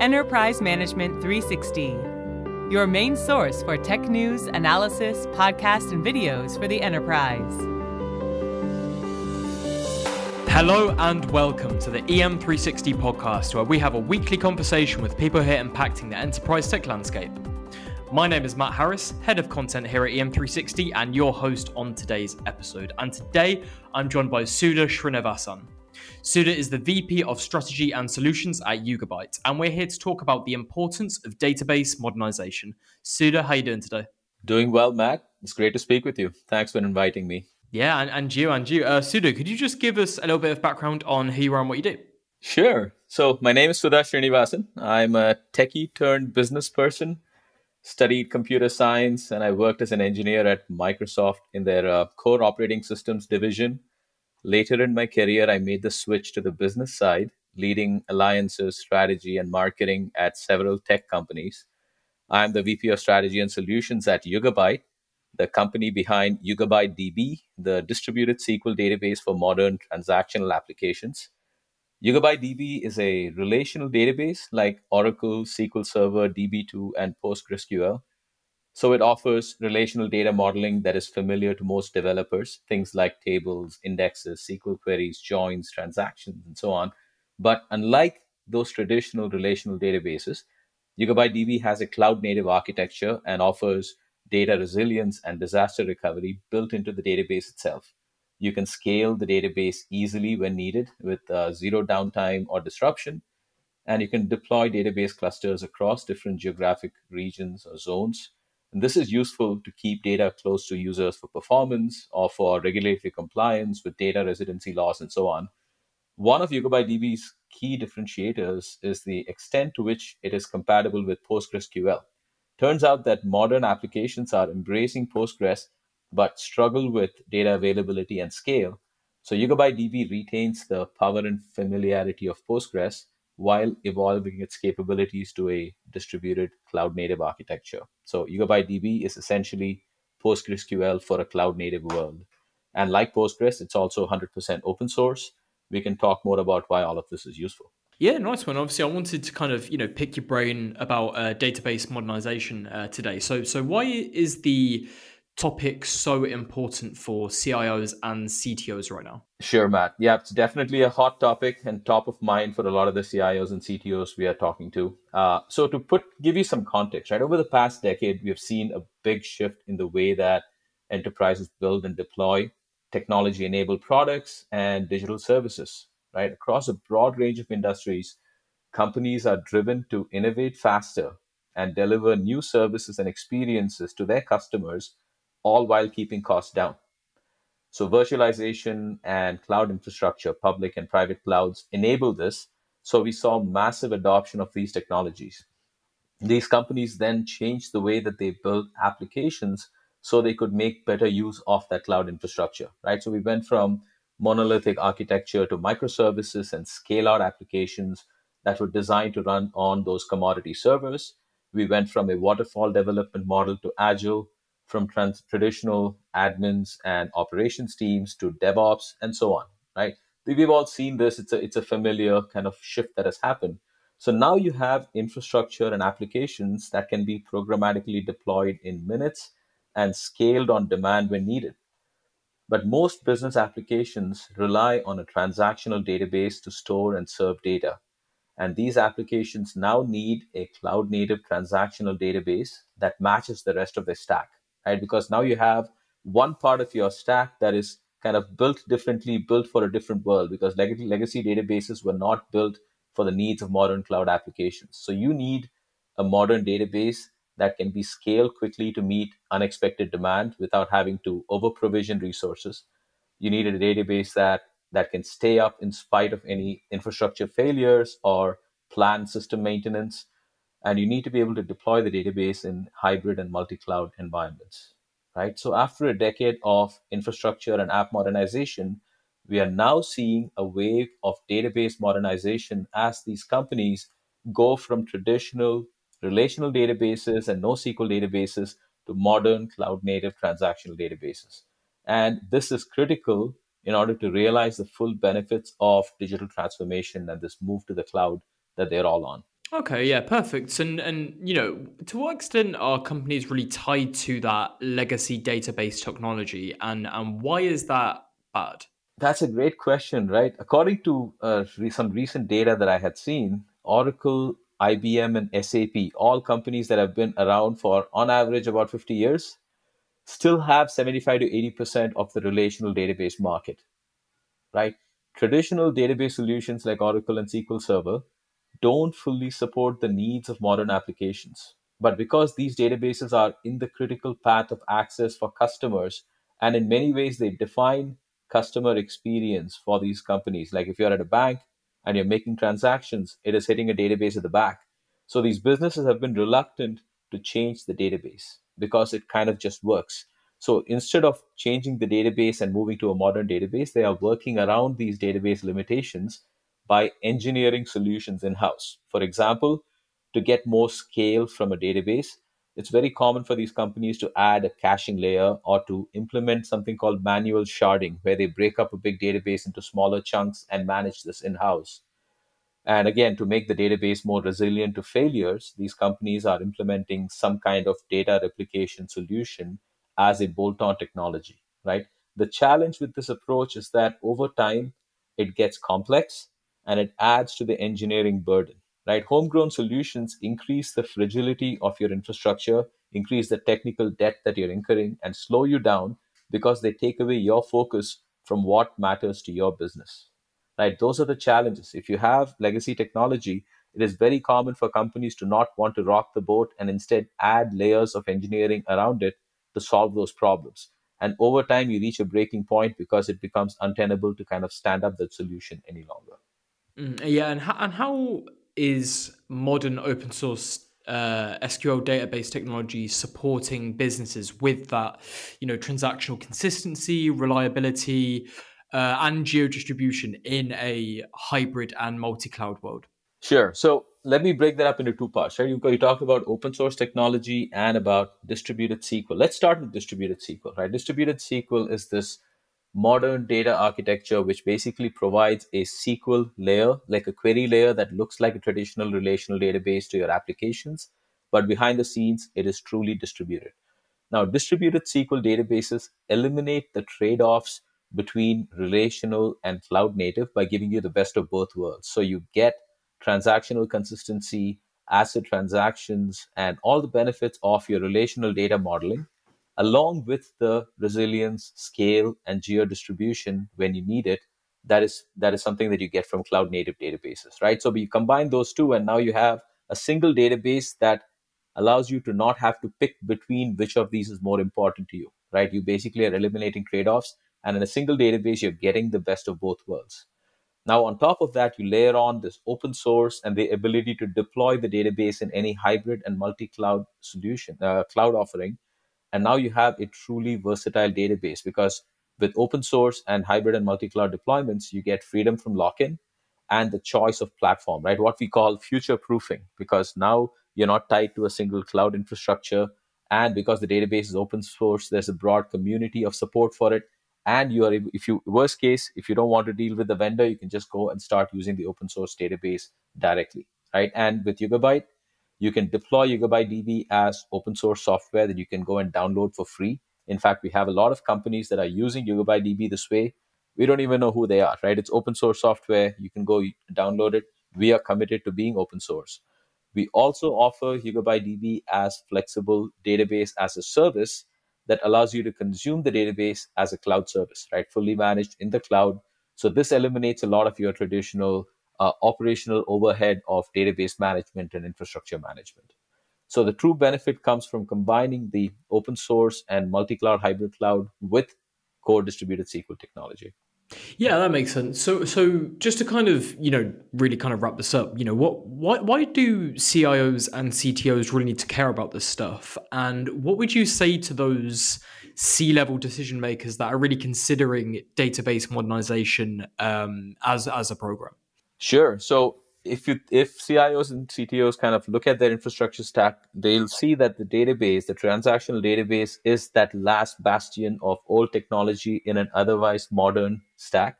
Enterprise Management 360, your main source for tech news, analysis, podcasts, and videos for the enterprise. Hello and welcome to the EM360 podcast, where we have a weekly conversation with people here impacting the enterprise tech landscape. My name is Matt Harris, head of content here at EM360, and your host on today's episode. And today I'm joined by Suda Srinivasan. Suda is the VP of Strategy and Solutions at Yugabyte, and we're here to talk about the importance of database modernization. Suda, how are you doing today? Doing well, Matt. It's great to speak with you. Thanks for inviting me. Yeah, and, and you, and you. Uh, Suda, could you just give us a little bit of background on who you are and what you do? Sure. So my name is Suda Srinivasan. I'm a techie turned business person. Studied computer science, and I worked as an engineer at Microsoft in their uh, core operating systems division Later in my career, I made the switch to the business side, leading alliances, strategy, and marketing at several tech companies. I'm the VP of Strategy and Solutions at Yugabyte, the company behind Yugabyte DB, the distributed SQL database for modern transactional applications. Yugabyte DB is a relational database like Oracle, SQL Server, DB2, and PostgreSQL. So it offers relational data modeling that is familiar to most developers, things like tables, indexes, SQL queries, joins, transactions, and so on. But unlike those traditional relational databases, Yugabyte DB has a cloud native architecture and offers data resilience and disaster recovery built into the database itself. You can scale the database easily when needed with uh, zero downtime or disruption. And you can deploy database clusters across different geographic regions or zones and this is useful to keep data close to users for performance or for regulatory compliance with data residency laws and so on. One of DB's key differentiators is the extent to which it is compatible with PostgreSQL. Turns out that modern applications are embracing Postgres but struggle with data availability and scale. So DB retains the power and familiarity of Postgres while evolving its capabilities to a distributed cloud native architecture. So Yugabyte DB is essentially PostgreSQL for a cloud native world. And like Postgres, it's also 100% open source. We can talk more about why all of this is useful. Yeah, nice one. Obviously, I wanted to kind of you know pick your brain about uh, database modernization uh, today. So, so why is the topic so important for CIOs and CTOs right now? Sure, Matt. Yeah, it's definitely a hot topic and top of mind for a lot of the CIOs and CTOs we are talking to. Uh, so, to put give you some context, right over the past decade, we have seen a big shift in the way that enterprises build and deploy technology-enabled products and digital services. Right across a broad range of industries, companies are driven to innovate faster and deliver new services and experiences to their customers all while keeping costs down. So, virtualization and cloud infrastructure, public and private clouds, enable this. So, we saw massive adoption of these technologies. These companies then changed the way that they built applications so they could make better use of that cloud infrastructure, right? So, we went from monolithic architecture to microservices and scale out applications that were designed to run on those commodity servers. We went from a waterfall development model to agile from trans- traditional admins and operations teams to DevOps and so on, right? We've all seen this. It's a, it's a familiar kind of shift that has happened. So now you have infrastructure and applications that can be programmatically deployed in minutes and scaled on demand when needed. But most business applications rely on a transactional database to store and serve data. And these applications now need a cloud native transactional database that matches the rest of the stack right? Because now you have one part of your stack that is kind of built differently, built for a different world, because legacy, legacy databases were not built for the needs of modern cloud applications. So you need a modern database that can be scaled quickly to meet unexpected demand without having to over provision resources. You need a database that that can stay up in spite of any infrastructure failures or planned system maintenance and you need to be able to deploy the database in hybrid and multi-cloud environments right so after a decade of infrastructure and app modernization we are now seeing a wave of database modernization as these companies go from traditional relational databases and NoSQL databases to modern cloud native transactional databases. And this is critical in order to realize the full benefits of digital transformation and this move to the cloud that they're all on. Okay, yeah, perfect. And and you know, to what extent are companies really tied to that legacy database technology, and and why is that bad? That's a great question, right? According to uh, some recent data that I had seen, Oracle, IBM, and SAP, all companies that have been around for on average about 50 years, still have 75 to 80% of the relational database market, right? Traditional database solutions like Oracle and SQL Server don't fully support the needs of modern applications. But because these databases are in the critical path of access for customers, and in many ways they define customer experience for these companies. Like if you're at a bank and you're making transactions, it is hitting a database at the back. So these businesses have been reluctant to change the database because it kind of just works. So instead of changing the database and moving to a modern database, they are working around these database limitations by engineering solutions in house. For example, to get more scale from a database, it's very common for these companies to add a caching layer or to implement something called manual sharding, where they break up a big database into smaller chunks and manage this in house. And again, to make the database more resilient to failures, these companies are implementing some kind of data replication solution as a bolt on technology, right? The challenge with this approach is that over time, it gets complex and it adds to the engineering burden. Right? Homegrown solutions increase the fragility of your infrastructure, increase the technical debt that you're incurring, and slow you down because they take away your focus from what matters to your business. Right? Those are the challenges. If you have legacy technology, it is very common for companies to not want to rock the boat and instead add layers of engineering around it to solve those problems. And over time, you reach a breaking point because it becomes untenable to kind of stand up that solution any longer. Mm, yeah, and how, and how is modern open source uh, SQL database technology supporting businesses with that, you know, transactional consistency, reliability, uh, and geo distribution in a hybrid and multi-cloud world? Sure. So let me break that up into two parts. Right, you, you talked about open source technology and about distributed SQL. Let's start with distributed SQL. Right, distributed SQL is this modern data architecture, which basically provides a SQL layer, like a query layer that looks like a traditional relational database to your applications. But behind the scenes, it is truly distributed. Now, distributed SQL databases eliminate the trade offs between relational and cloud native by giving you the best of both worlds. So you get transactional consistency, ACID transactions, and all the benefits of your relational data modeling along with the resilience, scale, and geo distribution when you need it. That is that is something that you get from cloud native databases, right? So you combine those two, and now you have a single database that allows you to not have to pick between which of these is more important to you, right? You basically are eliminating trade offs, and in a single database, you're getting the best of both worlds. Now, on top of that, you layer on this open source and the ability to deploy the database in any hybrid and multi cloud solution, uh, cloud offering and now you have a truly versatile database because with open source and hybrid and multi cloud deployments, you get freedom from lock in and the choice of platform, right? What we call future proofing, because now you're not tied to a single cloud infrastructure. And because the database is open source, there's a broad community of support for it. And you are, if you, worst case, if you don't want to deal with the vendor, you can just go and start using the open source database directly, right? And with Yugabyte, you can deploy Yugabyte DB as open source software that you can go and download for free. In fact, we have a lot of companies that are using Yugabyte DB this way. We don't even know who they are, right? It's open source software. You can go download it. We are committed to being open source. We also offer Yugabyte DB as flexible database as a service that allows you to consume the database as a cloud service, right? Fully managed in the cloud. So this eliminates a lot of your traditional uh, operational overhead of database management and infrastructure management. So the true benefit comes from combining the open source and multi-cloud hybrid cloud with core distributed SQL technology. Yeah, that makes sense. So, so just to kind of you know really kind of wrap this up, you know, what why why do CIOs and CTOs really need to care about this stuff? And what would you say to those C level decision makers that are really considering database modernization um, as as a program? Sure. So if you if CIOs and CTOs kind of look at their infrastructure stack, they'll see that the database, the transactional database, is that last bastion of old technology in an otherwise modern stack.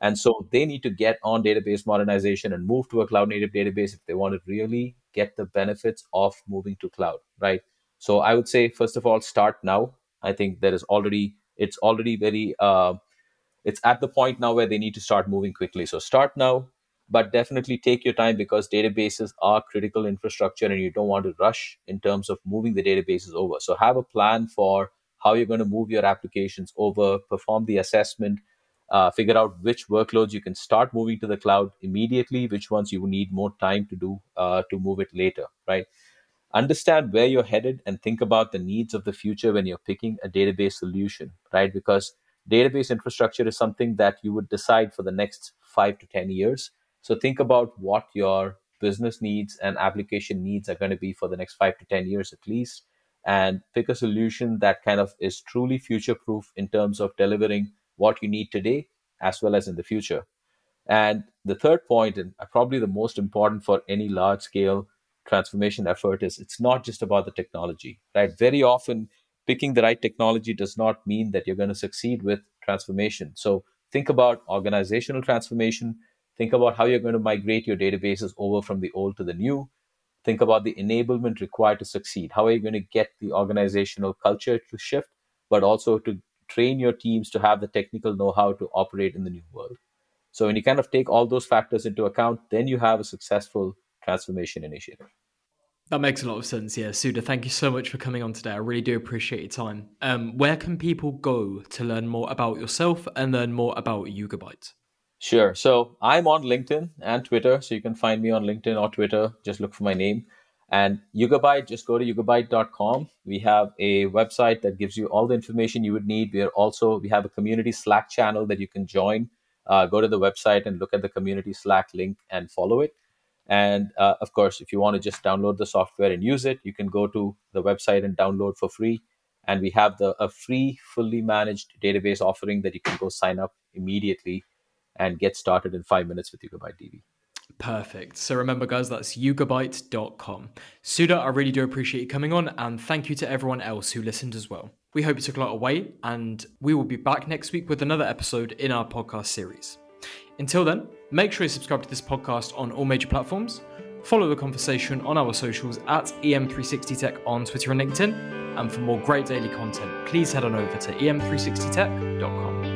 And so they need to get on database modernization and move to a cloud native database if they want to really get the benefits of moving to cloud, right? So I would say, first of all, start now. I think there is already, it's already very, uh, it's at the point now where they need to start moving quickly. So start now, but definitely take your time because databases are critical infrastructure and you don't want to rush in terms of moving the databases over. So have a plan for how you're going to move your applications over, perform the assessment, uh, figure out which workloads you can start moving to the cloud immediately, which ones you need more time to do uh, to move it later, right? Understand where you're headed and think about the needs of the future when you're picking a database solution, right? Because database infrastructure is something that you would decide for the next five to 10 years. So think about what your business needs and application needs are going to be for the next five to 10 years at least, and pick a solution that kind of is truly future proof in terms of delivering what you need today as well as in the future. And the third point, and probably the most important for any large scale transformation effort, is it's not just about the technology, right? Very often, picking the right technology does not mean that you're going to succeed with transformation. So think about organizational transformation. Think about how you're going to migrate your databases over from the old to the new. Think about the enablement required to succeed. How are you going to get the organizational culture to shift, but also to train your teams to have the technical know how to operate in the new world. So when you kind of take all those factors into account, then you have a successful transformation initiative. That makes a lot of sense. Yeah, Suda, thank you so much for coming on today. I really do appreciate your time. Um, where can people go to learn more about yourself and learn more about Yugabyte? Sure. So I'm on LinkedIn and Twitter. So you can find me on LinkedIn or Twitter. Just look for my name. And Yugabyte, just go to yugabyte.com. We have a website that gives you all the information you would need. We are also we have a community Slack channel that you can join. Uh, go to the website and look at the community Slack link and follow it. And uh, of course, if you want to just download the software and use it, you can go to the website and download for free. And we have the a free, fully managed database offering that you can go sign up immediately and get started in five minutes with Yugabyte DB. Perfect. So remember, guys, that's yugabyte.com. Suda, I really do appreciate you coming on, and thank you to everyone else who listened as well. We hope you took a lot away, and we will be back next week with another episode in our podcast series. Until then, make sure you subscribe to this podcast on all major platforms. Follow the conversation on our socials at EM360Tech on Twitter and LinkedIn. And for more great daily content, please head on over to em360tech.com.